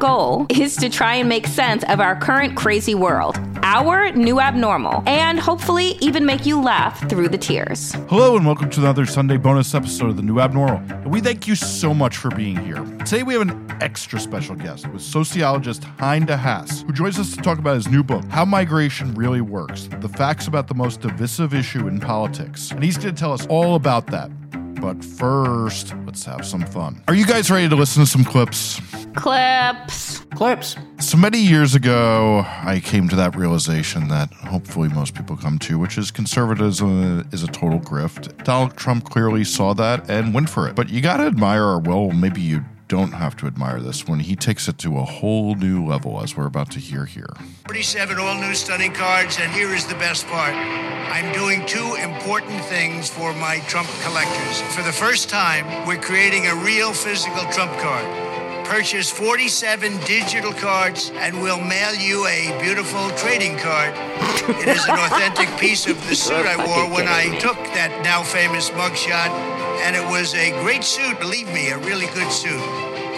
goal is to try and make sense of our current crazy world, our new abnormal, and hopefully even make you laugh through the tears. Hello, and welcome to another Sunday bonus episode of The New Abnormal. And we thank you so much for being here. Today we have an extra special guest with sociologist Hein de Haas, who joins us to talk about his new book, How Migration Really Works The Facts About the Most Divisive Issue in Politics. And he's going to tell us all about that. But first, let's have some fun. Are you guys ready to listen to some clips? Clips. Clips. So many years ago, I came to that realization that hopefully most people come to, which is conservatism is a total grift. Donald Trump clearly saw that and went for it. But you got to admire, or well, maybe you don't have to admire this when he takes it to a whole new level, as we're about to hear here. 47 all new stunning cards, and here is the best part. I'm doing two important things for my Trump collectors. For the first time, we're creating a real physical Trump card. Purchase 47 digital cards, and we'll mail you a beautiful trading card. It is an authentic piece of the suit I wore when I took that now famous mugshot, and it was a great suit, believe me, a really good suit.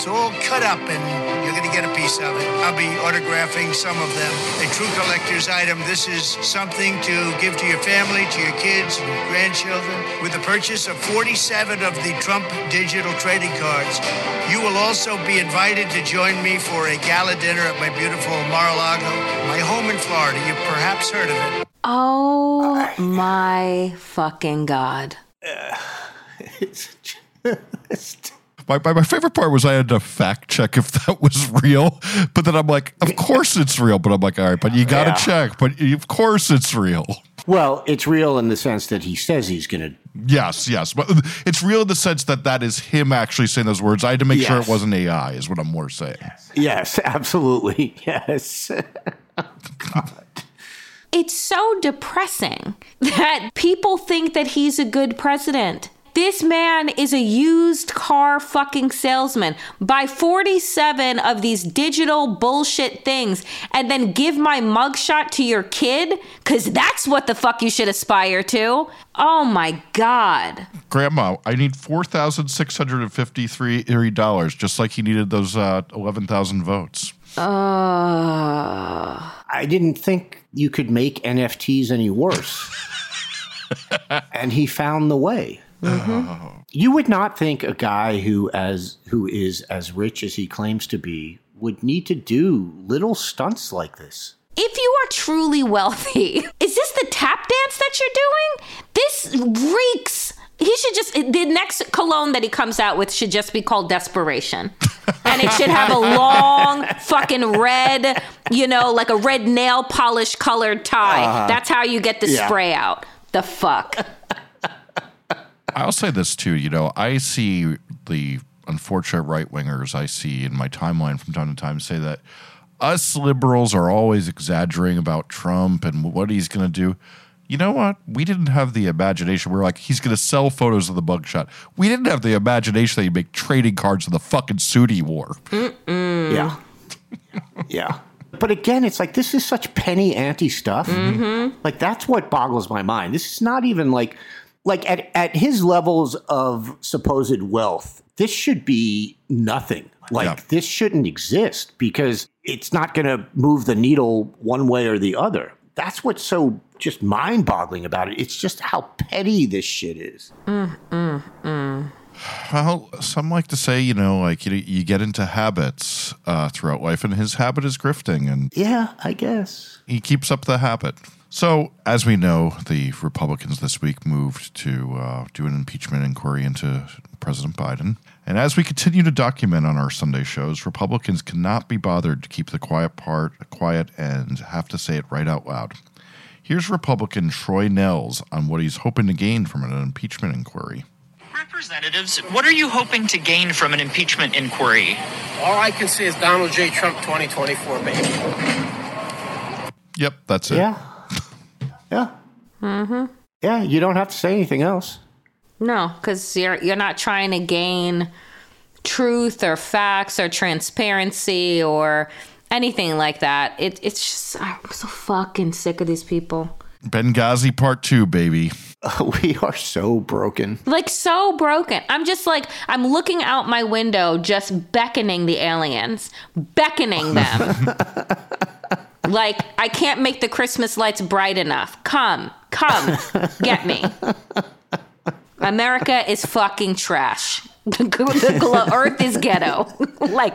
It's all cut up, and you're going to get a piece of it. I'll be autographing some of them. A true collector's item. This is something to give to your family, to your kids, and your grandchildren. With the purchase of 47 of the Trump digital trading cards, you will also be invited to join me for a gala dinner at my beautiful Mar-a-Lago, my home in Florida. You've perhaps heard of it. Oh my fucking God. My, my, my favorite part was I had to fact check if that was real, but then I'm like, of course it's real. But I'm like, all right, but you got to Yeah. check. But of course it's real. Well, it's real in the sense that he says he's going to. Yes, yes, but it's real in the sense that that is him actually saying those words. I had to make sure it wasn't AI, is what I'm more saying. Yes, absolutely. Yes. God. It's so depressing that people think that he's a good president. This man is a used car fucking salesman. Buy 47 of these digital bullshit things and then give my mugshot to your kid? Because that's what the fuck you should aspire to. Oh my God. Grandma, I need four thousand six hundred and fifty-three Erie dollars, just like he needed those uh, eleven thousand votes. Uh, I didn't think you could make NFTs any worse. and he found the way. Mm-hmm. You would not think a guy who as who is as rich as he claims to be would need to do little stunts like this. if you are truly wealthy, is this the tap dance that you're doing? This reeks. He should just, the next cologne that he comes out with should just be called Desperation. And it should have a long fucking red, you know, like a red nail polish colored tie. Uh-huh. That's how you get the Yeah. spray out. The fuck. I'll say this too. You know, I see the unfortunate right wingers I see in my timeline from time to time say that us liberals are always exaggerating about Trump and what he's going to do. You know what? We didn't have the imagination. We are like, he's going to sell photos of the mugshot. We didn't have the imagination that he'd make trading cards of the fucking suit he wore. Yeah. yeah. But again, it's like this is such penny ante stuff. Mm-hmm. Like that's what boggles my mind. This is not even like like at, at his levels of supposed wealth, this should be nothing. Like Yeah. this shouldn't exist because it's not going to move the needle one way or the other. That's what's so just mind boggling about it. It's just how petty this shit is. Well, some like to say, you know, like you, you get into habits uh, throughout life, and his habit is grifting, and Yeah, I guess. he keeps up the habit. So, as we know, the Republicans this week moved to uh, do an impeachment inquiry into President Biden. And as we continue to document on our Sunday shows, Republicans cannot be bothered to keep the quiet part quiet and have to say it right out loud. Here's Republican Troy Nehls on what he's hoping to gain from an impeachment inquiry. Representatives, what are you hoping to gain from an impeachment inquiry? All I can see is Donald J. Trump 2024, baby. Yep, that's it. Yeah. Yeah. Mm-hmm. Yeah, you don't have to say anything else. No, because you're you're not trying to gain truth or facts or transparency or anything like that. It, it's just I'm so fucking sick of these people. Benghazi Part 2, baby. we are so broken. Like so broken. I'm just like I'm looking out my window, just beckoning the aliens, beckoning them. like I can't make the Christmas lights bright enough. Come, come, get me. America is fucking trash. the glo- earth is ghetto. like,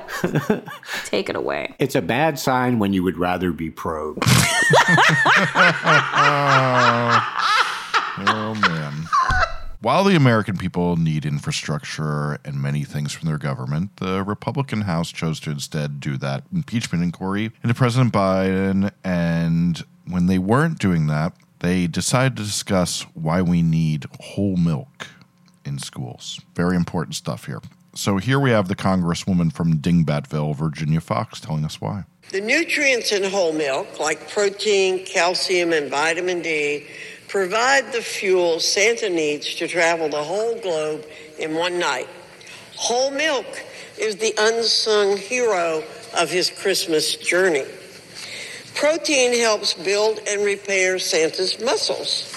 take it away. It's a bad sign when you would rather be probed. Oh, oh, man. While the American people need infrastructure and many things from their government, the Republican House chose to instead do that impeachment inquiry into President Biden. And when they weren't doing that, they decided to discuss why we need whole milk in schools. Very important stuff here. So here we have the Congresswoman from Dingbatville, Virginia Foxx, telling us why. The nutrients in whole milk, like protein, calcium, and vitamin D, provide the fuel Santa needs to travel the whole globe in one night. Whole milk is the unsung hero of his Christmas journey. Protein helps build and repair Santa's muscles.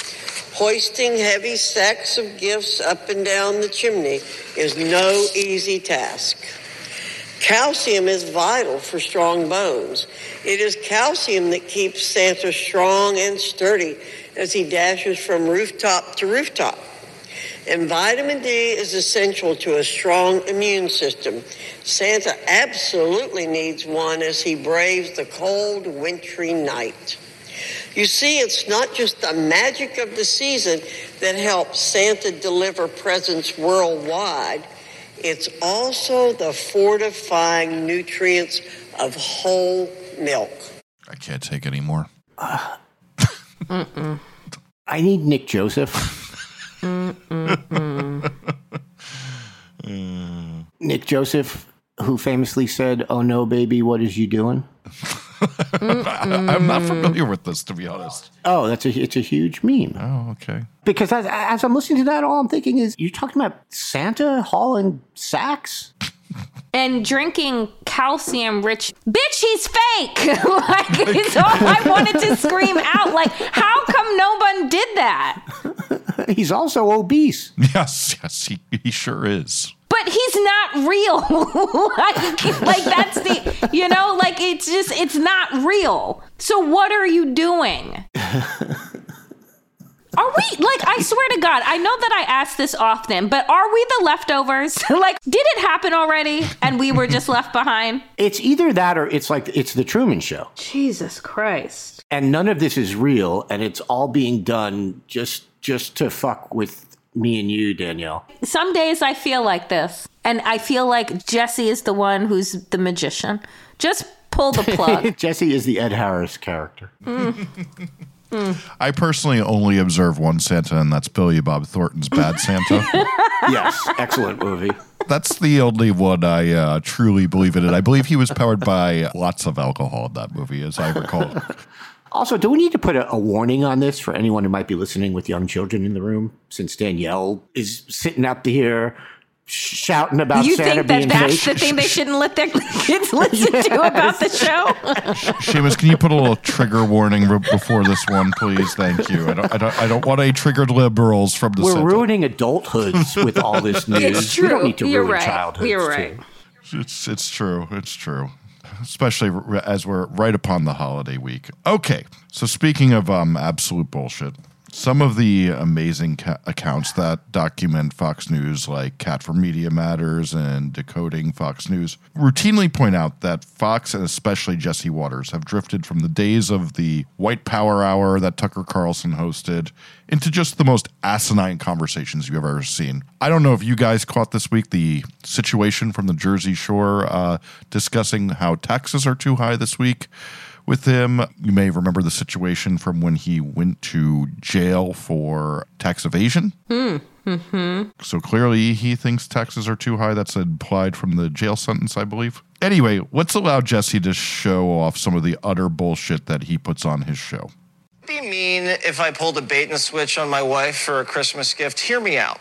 Hoisting heavy sacks of gifts up and down the chimney is no easy task. Calcium is vital for strong bones. It is calcium that keeps Santa strong and sturdy as he dashes from rooftop to rooftop. And vitamin D is essential to a strong immune system. Santa absolutely needs one as he braves the cold, wintry night. You see, it's not just the magic of the season that helps Santa deliver presents worldwide. It's also the fortifying nutrients of whole milk. I can't take anymore. I need Nick Joseph. Mm-hmm. Nick Joseph, who famously said, Oh no, baby, what is you doing? I'm not familiar with this, to be honest. Oh, that's a it's a huge meme. Oh, okay. Because as, as I'm listening to that, all I'm thinking is you're talking about Santa hauling sacks? And drinking calcium rich. Bitch, he's fake! like, it's all I wanted to scream out. Like, how come no one did that? He's also obese. Yes, yes, he, he sure is. but he's not real. like, like that's the, you know, like it's just, it's not real. So what are you doing? Are we like I swear to God, I know that I ask this often, but are we the leftovers? like, did it happen already and we were just left behind? It's either that or it's like it's the Truman Show. Jesus Christ. And none of this is real, and it's all being done just just to fuck with me and you, Danielle. Some days I feel like this, and I feel like Jesse is the one who's the magician. Just pull the plug. Jesse is the Ed Harris character. I personally only observe one Santa, and that's Billy Bob Thornton's Bad Santa. yes, excellent movie. that's the only one I uh, truly believe in. And I believe he was powered by lots of alcohol in that movie, as I recall. Also, do we need to put a, a warning on this for anyone who might be listening with young children in the room? Since Danielle is sitting up here shouting about you Santa think that being that's fake. the thing they shouldn't let their kids listen to about the show? Seamus, can you put a little trigger warning re- before this one, please? Thank you. I don't, I don't, I don't want any triggered liberals from the We're Santa. ruining adulthoods with all this news. It's true. We don't need to You're ruin right. childhoods. You're right. too. It's it's true. It's true. Especially as we're right upon the holiday week. Okay, so speaking of um, absolute bullshit, Some of the amazing ca- accounts that document Fox News, like Cat for Media Matters and Decoding Fox News, routinely point out that Fox and especially Jesse Watters have drifted from the days of the white power hour that Tucker Carlson hosted into just the most asinine conversations you've ever seen. I don't know if you guys caught this week the situation from the Jersey Shore uh, discussing how taxes are too high this week with him. You may remember the situation from when he went to jail for tax evasion. Hmm. Mm-hmm. So clearly he thinks taxes are too high. That's implied from the jail sentence, I believe. Anyway, let's allow Jesse to show off some of the utter bullshit that he puts on his show. be mean if I pulled a bait and switch on my wife for a Christmas gift. Hear me out.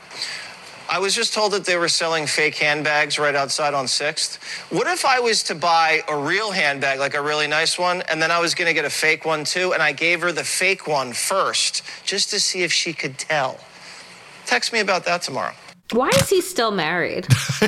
I was just told that they were selling fake handbags right outside on 6th. What if I was to buy a real handbag, like a really nice one, and then I was going to get a fake one too, and I gave her the fake one first, just to see if she could tell? Text me about that tomorrow. Why is he still married?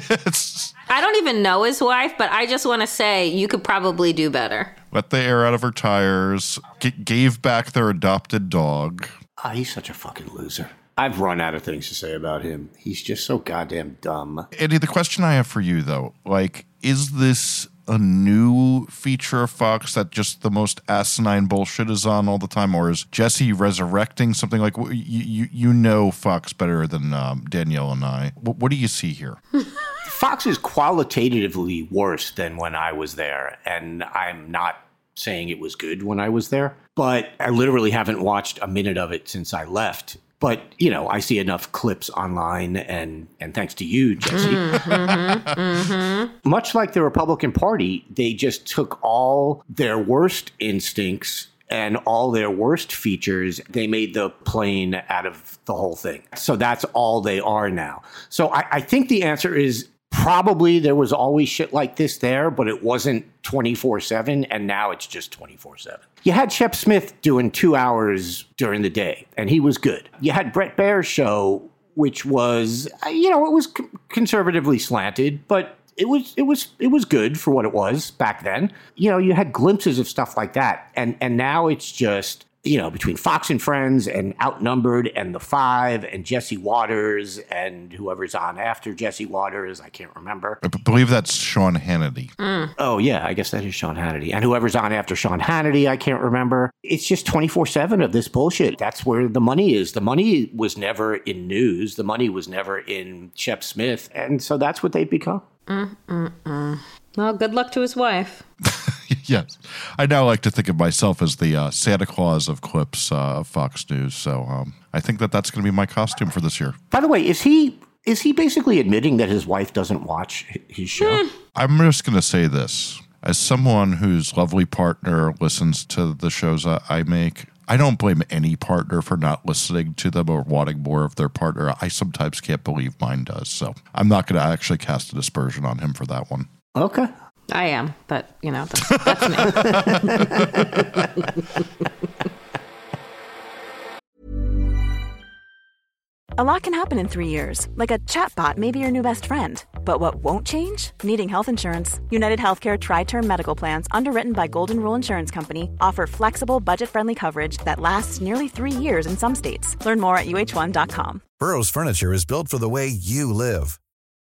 I don't even know his wife, but I just want to say you could probably do better. Let the air out of her tires, g- gave back their adopted dog. Ah, he's such a fucking loser. I've run out of things to say about him. He's just so goddamn dumb. Eddie, the question I have for you though, like, is this a new feature of Fox that just the most asinine bullshit is on all the time, or is Jesse resurrecting something like you? You, you know Fox better than um, Danielle and I. What, what do you see here? Fox is qualitatively worse than when I was there, and I'm not saying it was good when I was there, but I literally haven't watched a minute of it since I left. But you know, I see enough clips online, and and thanks to you, Jesse. Mm-hmm, mm-hmm, mm-hmm. Much like the Republican Party, they just took all their worst instincts and all their worst features, they made the plane out of the whole thing. So that's all they are now. So I, I think the answer is probably there was always shit like this there, but it wasn't 24 7, and now it's just 24 7. You had Shep Smith doing two hours during the day, and he was good. You had Bret Baier's show, which was, uh, you know, it was conservatively slanted, but it was it was it was good for what it was back then. You know, you had glimpses of stuff like that, and and now it's just you know between Fox and Friends and Outnumbered and The Five and Jesse Watters and whoever's on after Jesse Watters, I can't remember. I b- believe that's Sean Hannity. Mm. Oh yeah, I guess that is Sean Hannity, and whoever's on after Sean Hannity, I can't remember. It's just twenty four seven of this bullshit. That's where the money is. The money was never in news. The money was never in Shep Smith, and so that's what they've become. Mm, mm, well, good luck to his wife. yes, I now like to think of myself as the uh, Santa Claus of clips uh, of Fox News. So um, I think that that's going to be my costume for this year. By the way, is he is he basically admitting that his wife doesn't watch his show? I'm just going to say this. As someone whose lovely partner listens to the shows I, I make, I don't blame any partner for not listening to them or wanting more of their partner. I sometimes can't believe mine does. So I'm not going to actually cast a dispersion on him for that one. Okay. I am, but you know, that's, that's me. A lot can happen in three years, like a chatbot may be your new best friend. But what won't change? Needing health insurance. United Healthcare Tri Term Medical Plans, underwritten by Golden Rule Insurance Company, offer flexible, budget friendly coverage that lasts nearly three years in some states. Learn more at uh1.com. Burrow's furniture is built for the way you live.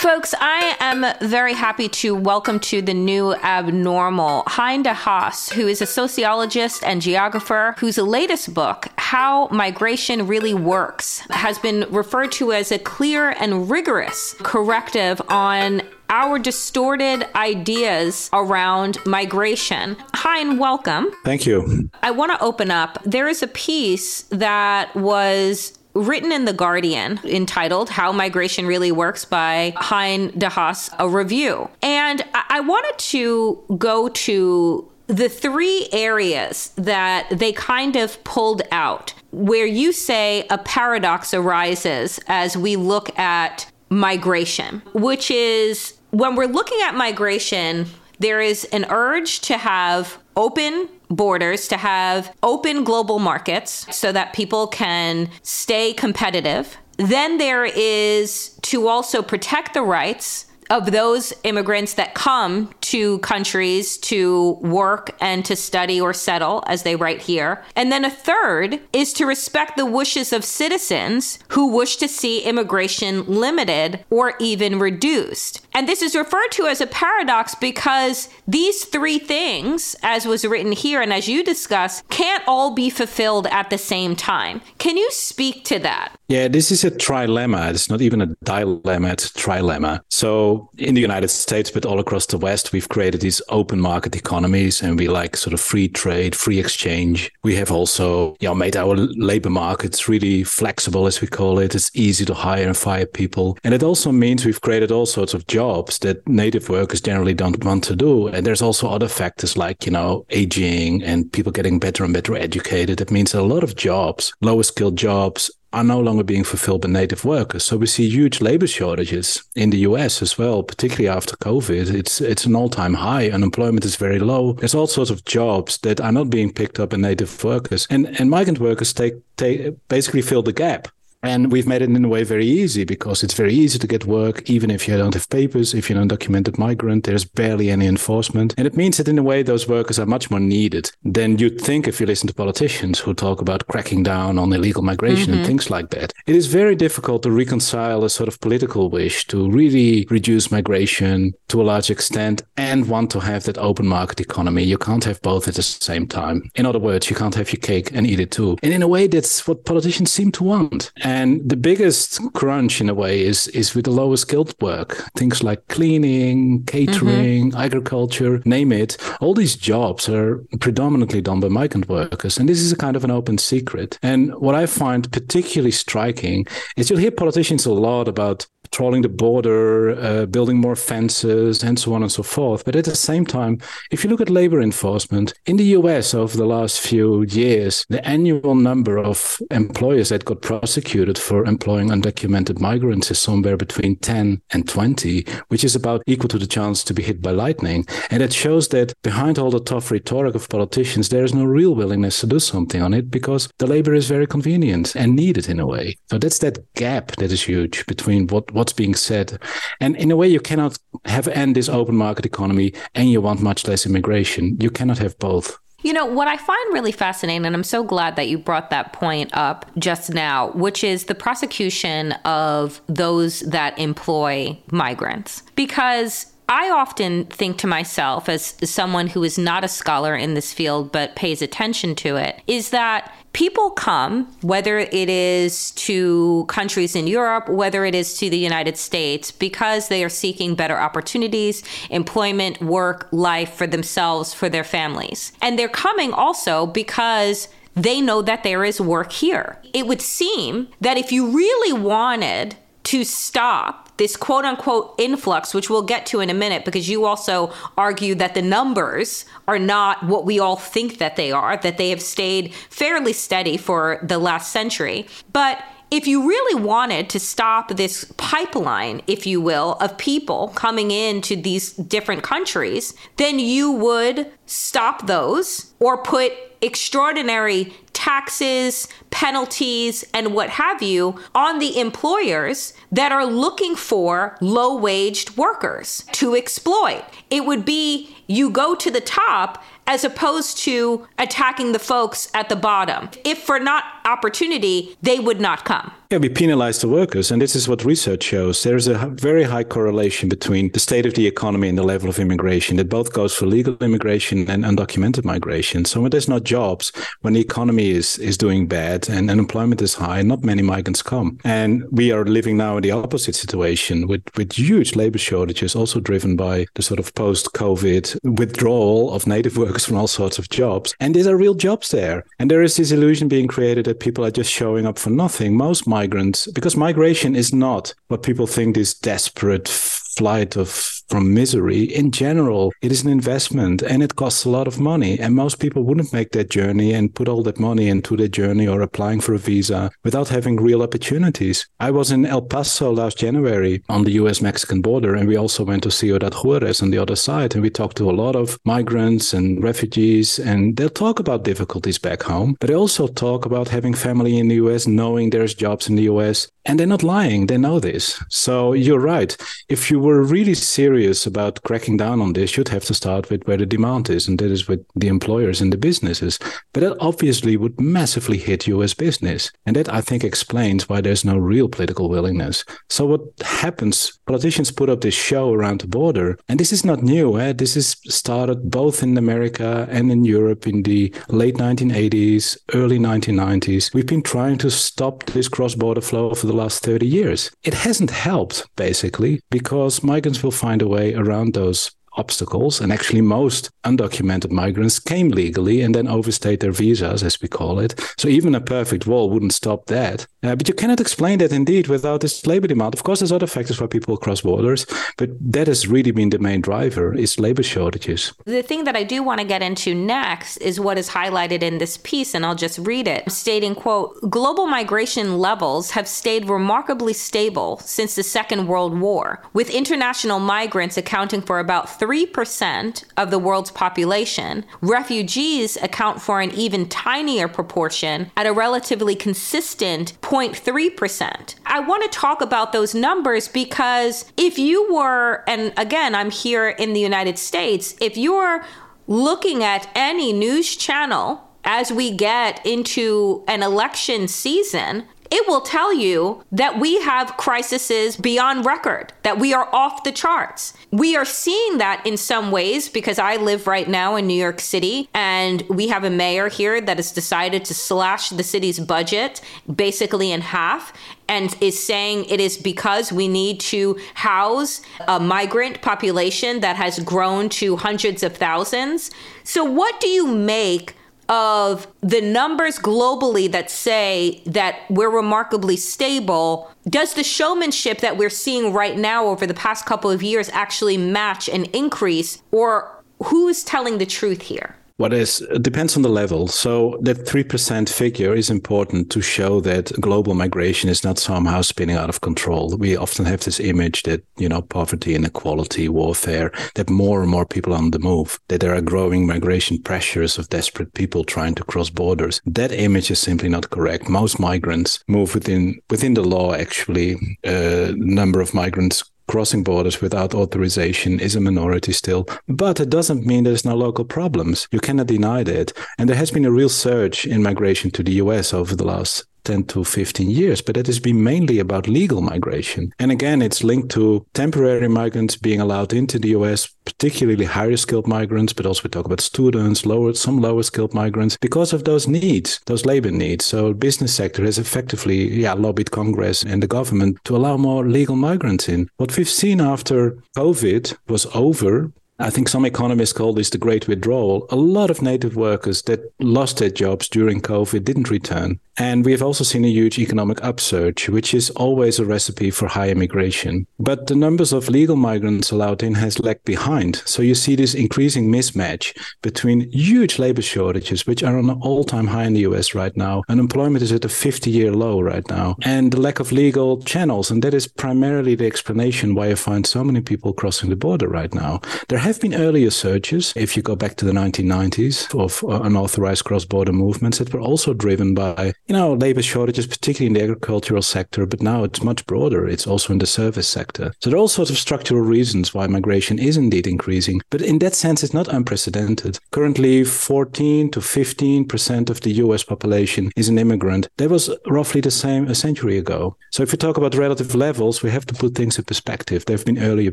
Folks, I am very happy to welcome to the new abnormal Hein de Haas, who is a sociologist and geographer whose latest book, How Migration Really Works, has been referred to as a clear and rigorous corrective on our distorted ideas around migration. Hein, welcome. Thank you. I want to open up. There is a piece that was written in The Guardian entitled How Migration Really Works by Hein de Haas, a review. And I wanted to go to the three areas that they kind of pulled out where you say a paradox arises as we look at migration, which is when we're looking at migration, there is an urge to have open borders, to have open global markets so that people can stay competitive. Then there is to also protect the rights of those immigrants that come to countries to work and to study or settle, as they write here. And then a third is to respect the wishes of citizens who wish to see immigration limited or even reduced. And this is referred to as a paradox because these three things, as was written here and as you discuss, can't all be fulfilled at the same time. Can you speak to that? Yeah, this is a trilemma. It's not even a dilemma, it's a trilemma. So in the United States, but all across the West, we've created these open market economies and we like sort of free trade, free exchange. We have also you know, made our labor markets really flexible, as we call it. It's easy to hire and fire people. And it also means we've created all sorts of jobs that native workers generally don't want to do. And there's also other factors like, you know, aging and people getting better and better educated. It means a lot of jobs, lower skilled jobs, are no longer being fulfilled by native workers. So we see huge labor shortages in the US as well, particularly after COVID. It's it's an all-time high. Unemployment is very low. There's all sorts of jobs that are not being picked up by native workers. And and migrant workers take take basically fill the gap. And we've made it in a way very easy because it's very easy to get work, even if you don't have papers, if you're an undocumented migrant, there's barely any enforcement. And it means that in a way, those workers are much more needed than you'd think if you listen to politicians who talk about cracking down on illegal migration mm-hmm. and things like that. It is very difficult to reconcile a sort of political wish to really reduce migration to a large extent and want to have that open market economy. You can't have both at the same time. In other words, you can't have your cake and eat it too. And in a way, that's what politicians seem to want. And the biggest crunch in a way is is with the lower skilled work. Things like cleaning, catering, mm-hmm. agriculture, name it. All these jobs are predominantly done by migrant workers. And this is a kind of an open secret. And what I find particularly striking is you'll hear politicians a lot about patrolling the border, uh, building more fences, and so on and so forth. But at the same time, if you look at labor enforcement in the US over the last few years, the annual number of employers that got prosecuted for employing undocumented migrants is somewhere between 10 and 20, which is about equal to the chance to be hit by lightning. And it shows that behind all the tough rhetoric of politicians, there is no real willingness to do something on it because the labor is very convenient and needed in a way. So that's that gap that is huge between what what's being said. And in a way, you cannot have end this open market economy and you want much less immigration. You cannot have both. You know, what I find really fascinating, and I'm so glad that you brought that point up just now, which is the prosecution of those that employ migrants. Because I often think to myself, as someone who is not a scholar in this field but pays attention to it, is that people come, whether it is to countries in Europe, whether it is to the United States, because they are seeking better opportunities, employment, work, life for themselves, for their families. And they're coming also because they know that there is work here. It would seem that if you really wanted to stop this quote unquote influx, which we'll get to in a minute, because you also argue that the numbers are not what we all think that they are, that they have stayed fairly steady for the last century. But if you really wanted to stop this pipeline, if you will, of people coming into these different countries, then you would stop those or put extraordinary taxes, penalties, and what have you on the employers that are looking for low waged workers to exploit. It would be you go to the top as opposed to attacking the folks at the bottom. If for not opportunity, they would not come. Yeah, we penalize the workers. And this is what research shows. There's a very high correlation between the state of the economy and the level of immigration. That both goes for legal immigration and undocumented migration. So when there's not jobs, when the economy is, is doing bad and unemployment is high, not many migrants come. And we are living now in the opposite situation with, with huge labor shortages, also driven by the sort of post COVID withdrawal of native workers from all sorts of jobs. And there are real jobs there. And there is this illusion being created that people are just showing up for nothing. Most migrants, because migration is not what people think this desperate flight of from misery. In general, it is an investment and it costs a lot of money. And most people wouldn't make that journey and put all that money into their journey or applying for a visa without having real opportunities. I was in El Paso last January on the US Mexican border, and we also went to Ciudad Juarez on the other side. And we talked to a lot of migrants and refugees, and they'll talk about difficulties back home, but they also talk about having family in the US, knowing there's jobs in the US. And they're not lying, they know this. So you're right. If you were really serious, about cracking down on this, you'd have to start with where the demand is, and that is with the employers and the businesses. But that obviously would massively hit you as business. And that I think explains why there's no real political willingness. So what happens, politicians put up this show around the border, and this is not new. Eh? This is started both in America and in Europe in the late 1980s, early 1990s. We've been trying to stop this cross-border flow for the last 30 years. It hasn't helped, basically, because migrants will find a way around those obstacles. And actually, most undocumented migrants came legally and then overstayed their visas, as we call it. So even a perfect wall wouldn't stop that. Uh, but you cannot explain that indeed without this labor demand. Of course, there's other factors why people cross borders, but that has really been the main driver is labor shortages. The thing that I do want to get into next is what is highlighted in this piece, and I'll just read it, stating, quote, global migration levels have stayed remarkably stable since the Second World War, with international migrants accounting for about 3% of the world's population, refugees account for an even tinier proportion at a relatively consistent 0.3%. I want to talk about those numbers because if you were, and again, I'm here in the United States, if you're looking at any news channel as we get into an election season, it will tell you that we have crises beyond record, that we are off the charts. We are seeing that in some ways because I live right now in New York City and we have a mayor here that has decided to slash the city's budget basically in half and is saying it is because we need to house a migrant population that has grown to hundreds of thousands. So, what do you make of the numbers globally that say that we're remarkably stable, does the showmanship that we're seeing right now over the past couple of years actually match an increase, or who's telling the truth here? What is depends on the level. So that three percent figure is important to show that global migration is not somehow spinning out of control. We often have this image that you know poverty, inequality, warfare, that more and more people on the move, that there are growing migration pressures of desperate people trying to cross borders. That image is simply not correct. Most migrants move within within the law. Actually, uh, number of migrants crossing borders without authorization is a minority still. But it doesn't mean there's no local problems. You cannot deny that. And there has been a real surge in migration to the US over the last 10 to 15 years, but it has been mainly about legal migration. And again, it's linked to temporary migrants being allowed into the US, particularly higher skilled migrants, but also we talk about students, lower, some lower skilled migrants, because of those needs, those labor needs. So business sector has effectively yeah, lobbied Congress and the government to allow more legal migrants in. What we've seen after COVID was over, I think some economists call this the great withdrawal. A lot of native workers that lost their jobs during COVID didn't return. And we have also seen a huge economic upsurge, which is always a recipe for high immigration. But the numbers of legal migrants allowed in has lagged behind. So you see this increasing mismatch between huge labor shortages, which are on an all time high in the US right now. Unemployment is at a 50 year low right now, and the lack of legal channels. And that is primarily the explanation why I find so many people crossing the border right now. There have been earlier surges, if you go back to the 1990s, of uh, unauthorized cross border movements that were also driven by you know, labor shortages, particularly in the agricultural sector, but now it's much broader. It's also in the service sector. So there are all sorts of structural reasons why migration is indeed increasing. But in that sense, it's not unprecedented. Currently, 14 to 15% of the US population is an immigrant. That was roughly the same a century ago. So if we talk about relative levels, we have to put things in perspective. There have been earlier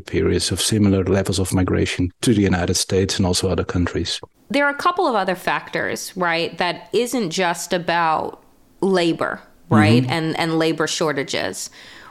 periods of similar levels of migration to the United States and also other countries. There are a couple of other factors, right, that isn't just about labor, right? Mm-hmm. And and labor shortages.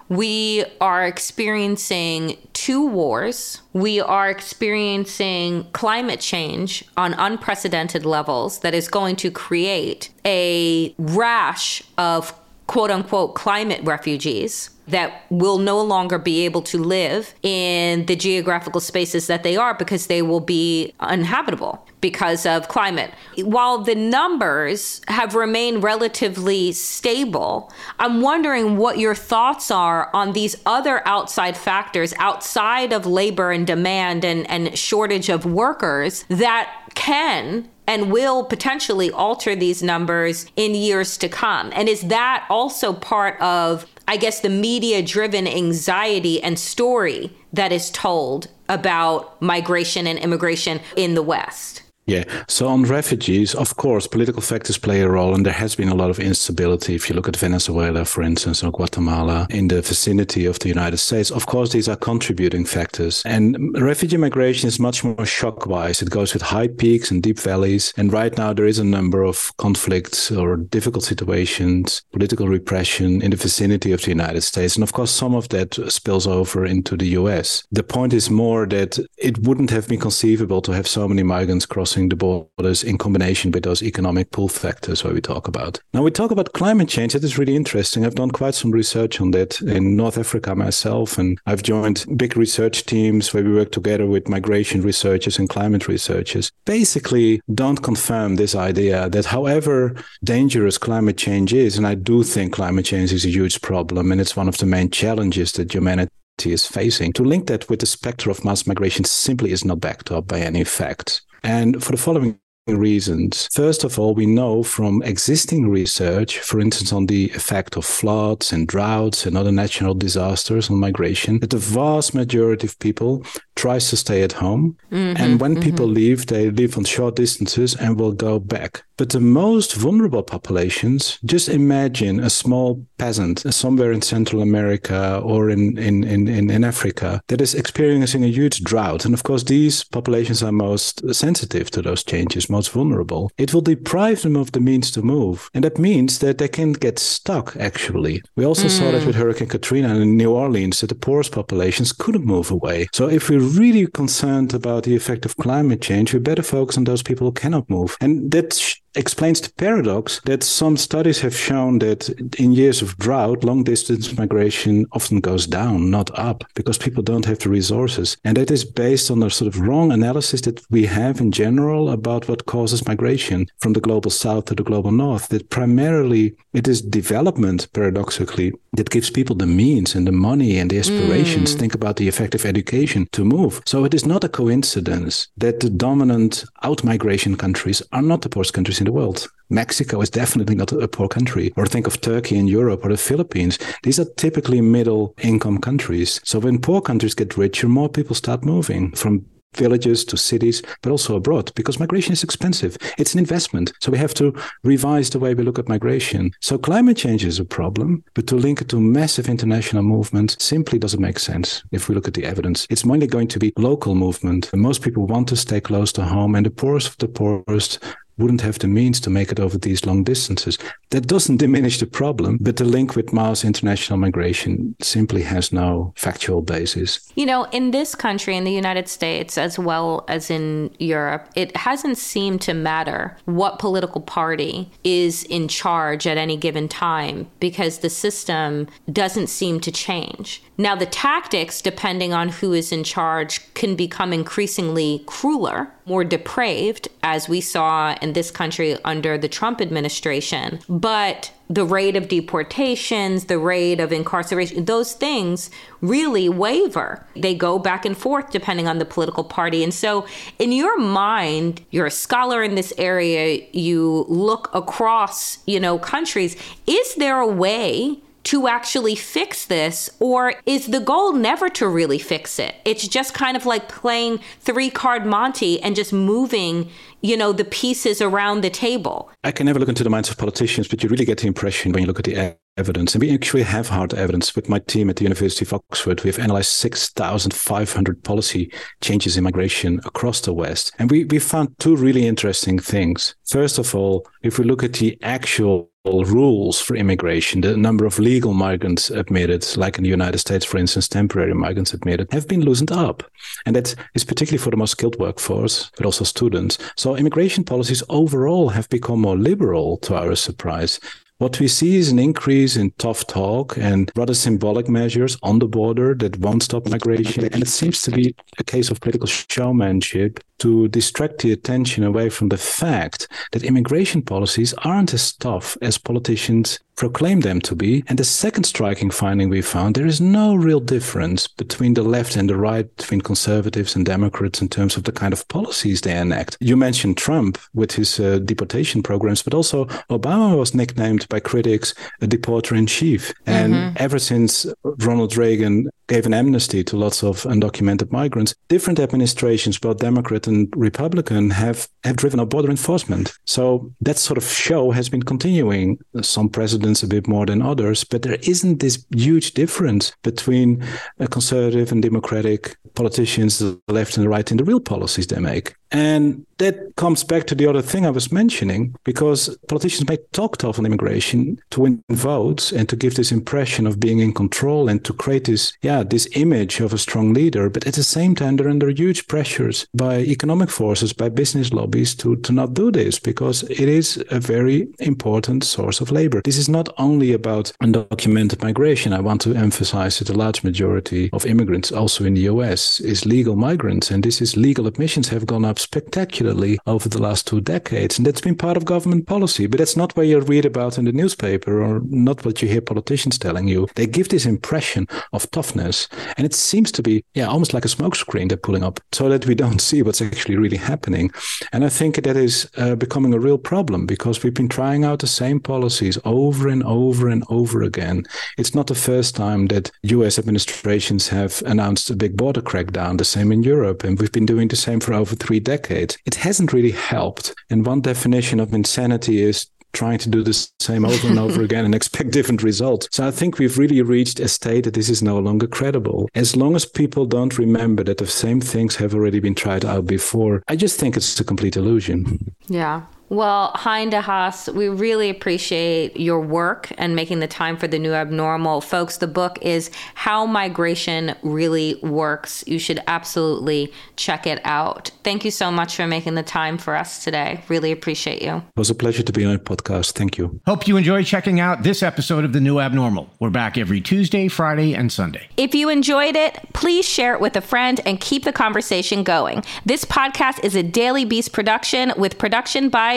We are experiencing two wars. We are experiencing climate change on unprecedented levels that is going to create a rash of quote unquote climate refugees that will no longer be able to live in the geographical spaces that they are because they will be uninhabitable because of climate. While the numbers have remained relatively stable, I'm wondering what your thoughts are on these other outside factors outside of labor and demand and, and shortage of workers that can and will potentially alter these numbers in years to come. And is that also part of, I guess, the media driven anxiety and story that is told about migration and immigration in the West? Yeah. So on refugees, of course, political factors play a role, and there has been a lot of instability. If you look at Venezuela, for instance, or Guatemala in the vicinity of the United States, of course, these are contributing factors. And refugee migration is much more shockwise. It goes with high peaks and deep valleys. And right now, there is a number of conflicts or difficult situations, political repression in the vicinity of the United States. And of course, some of that spills over into the US. The point is more that it wouldn't have been conceivable to have so many migrants crossing crossing the borders in combination with those economic pull factors where we talk about. Now we talk about climate change. That is really interesting. I've done quite some research on that in North Africa myself, and I've joined big research teams where we work together with migration researchers and climate researchers. Basically, don't confirm this idea that however dangerous climate change is, and I do think climate change is a huge problem, and it's one of the main challenges that humanity is facing. To link that with the specter of mass migration simply is not backed up by any facts. And for the following reasons. First of all, we know from existing research, for instance, on the effect of floods and droughts and other natural disasters on migration, that the vast majority of people tries to stay at home. Mm-hmm, and when mm-hmm. people leave, they live on short distances and will go back. But the most vulnerable populations, just imagine a small peasant somewhere in Central America or in, in, in, in, Africa that is experiencing a huge drought. And of course, these populations are most sensitive to those changes, most vulnerable. It will deprive them of the means to move. And that means that they can get stuck, actually. We also mm. saw that mm. with Hurricane Katrina in New Orleans, that the poorest populations couldn't move away. So if we're really concerned about the effect of climate change, we better focus on those people who cannot move. And that's explains the paradox that some studies have shown that in years of drought, long distance migration often goes down, not up, because people don't have the resources. And that is based on a sort of wrong analysis that we have in general about what causes migration from the global south to the global north. That primarily it is development, paradoxically, that gives people the means and the money and the aspirations. Mm. Think about the effective education to move. So it is not a coincidence that the dominant out migration countries are not the poorest countries in the world. Mexico is definitely not a poor country. Or think of Turkey in Europe or the Philippines. These are typically middle income countries. So when poor countries get richer, more people start moving from villages to cities, but also abroad, because migration is expensive. It's an investment. So we have to revise the way we look at migration. So climate change is a problem, but to link it to massive international movement simply doesn't make sense if we look at the evidence. It's mainly going to be local movement. Most people want to stay close to home, and the poorest of the poorest wouldn't have the means to make it over these long distances. That doesn't diminish the problem, but the link with mass international migration simply has no factual basis. You know, in this country, in the United States, as well as in Europe, it hasn't seemed to matter what political party is in charge at any given time because the system doesn't seem to change. Now, the tactics, depending on who is in charge, can become increasingly crueler, more depraved, as we saw in this country under the Trump administration. But the rate of deportations, the rate of incarceration, those things really waver. They go back and forth depending on the political party. And so, in your mind, you're a scholar in this area, you look across, you know, countries. Is there a way to actually fix this? Or is the goal never to really fix it? It's just kind of like playing three card Monte and just moving, you know, the pieces around the table. I can never look into the minds of politicians, but you really get the impression when you look at the evidence. And we actually have hard evidence. With my team at the University of Oxford, we've analyzed 6,500 policy changes in migration across the West. And we, we found two really interesting things. First of all, if we look at the actual rules for immigration, the number of legal migrants admitted, like in the United States, for instance, temporary migrants admitted, have been loosened up. And that is particularly for the most skilled workforce, but also students. So immigration policies overall have become more liberal to our surprise. What we see is an increase in tough talk and rather symbolic measures on the border that won't stop migration. And it seems to be a case of political showmanship to distract the attention away from the fact that immigration policies aren't as tough as politicians proclaim them to be. And the second striking finding we found there is no real difference between the left and the right, between conservatives and Democrats in terms of the kind of policies they enact. You mentioned Trump with his uh, deportation programs, but also Obama was nicknamed by critics a deporter in chief. And mm-hmm. ever since Ronald Reagan gave an amnesty to lots of undocumented migrants, different administrations, both Democrat and Republican, have, have driven up border enforcement. So that sort of show has been continuing. Some presidents a bit more than others, but there isn't this huge difference between a conservative and democratic politicians, the left and the right, in the real policies they make. And that comes back to the other thing I was mentioning, because politicians may talk tough on immigration to win votes and to give this impression of being in control and to create this, yeah, this image of a strong leader. But at the same time, they're under huge pressures by economic forces, by business lobbies to, to not do this, because it is a very important source of labor. This is not only about undocumented migration. I want to emphasize that a large majority of immigrants, also in the US, is legal migrants. And this is legal admissions have gone up spectacularly over the last two decades. And that's been part of government policy. But that's not what you read about in the newspaper or not what you hear politicians telling you. They give this impression of toughness. And it seems to be, yeah, almost like a smokescreen they're pulling up so that we don't see what's actually really happening. And I think that is uh, becoming a real problem because we've been trying out the same policies over and over and over again. It's not the first time that US administrations have announced a big border crackdown, the same in Europe. And we've been doing the same for over three decades. It hasn't really helped. And one definition of insanity is trying to do the same over and over again and expect different results. So I think we've really reached a state that this is no longer credible. As long as people don't remember that the same things have already been tried out before, I just think it's a complete illusion. Yeah. Well, Hein de Haas, we really appreciate your work and making the time for the new abnormal. Folks, the book is How Migration Really Works. You should absolutely check it out. Thank you so much for making the time for us today. Really appreciate you. It was a pleasure to be on your podcast. Thank you. Hope you enjoy checking out this episode of The New Abnormal. We're back every Tuesday, Friday, and Sunday. If you enjoyed it, please share it with a friend and keep the conversation going. This podcast is a Daily Beast production with production by